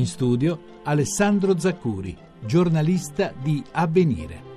In studio Alessandro Zaccuri, giornalista di Avvenire.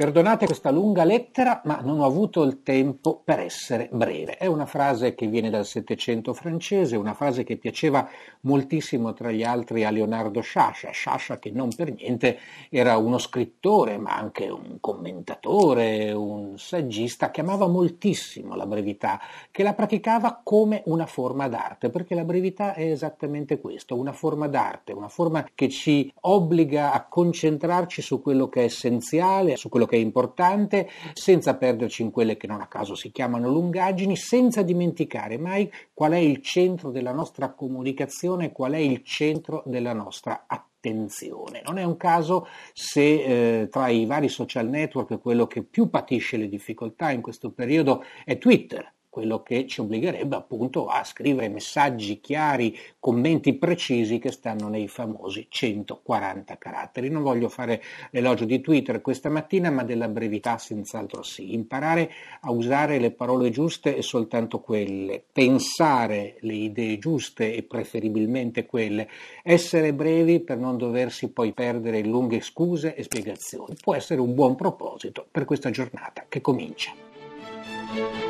Perdonate questa lunga lettera, ma non ho avuto il tempo per essere breve. È una frase che viene dal Settecento francese, una frase che piaceva moltissimo tra gli altri a Leonardo Sciascia, Sciascia che non per niente era uno scrittore, ma anche un commentatore, un saggista, che amava moltissimo la brevità, che la praticava come una forma d'arte, perché la brevità è esattamente questo, una forma d'arte, una forma che ci obbliga a concentrarci su quello che è essenziale, su quello che è importante, senza perderci in quelle che non a caso si chiamano lungaggini, senza dimenticare mai qual è il centro della nostra comunicazione, qual è il centro della nostra attenzione. Non è un caso se eh, tra i vari social network quello che più patisce le difficoltà in questo periodo è Twitter quello che ci obbligherebbe appunto a scrivere messaggi chiari, commenti precisi che stanno nei famosi 140 caratteri. Non voglio fare l'elogio di Twitter questa mattina, ma della brevità senz'altro sì. Imparare a usare le parole giuste e soltanto quelle, pensare le idee giuste e preferibilmente quelle, essere brevi per non doversi poi perdere in lunghe scuse e spiegazioni. Può essere un buon proposito per questa giornata che comincia.